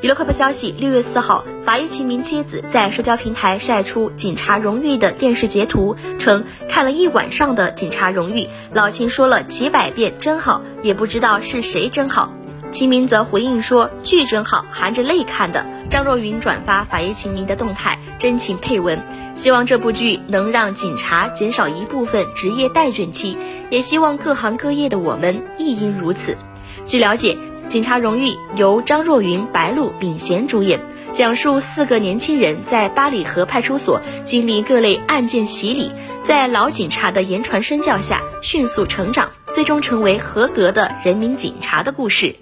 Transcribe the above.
娱乐快报消息：六月四号，法医秦明妻子在社交平台晒出警察荣誉的电视截图，称看了一晚上的警察荣誉，老秦说了几百遍真好，也不知道是谁真好。秦明则回应说剧真好，含着泪看的。张若昀转发法医秦明的动态，真情配文，希望这部剧能让警察减少一部分职业待卷期，也希望各行各业的我们亦应如此。据了解。《警察荣誉》由张若昀、白鹿领衔主演，讲述四个年轻人在八里河派出所经历各类案件洗礼，在老警察的言传身教下迅速成长，最终成为合格的人民警察的故事。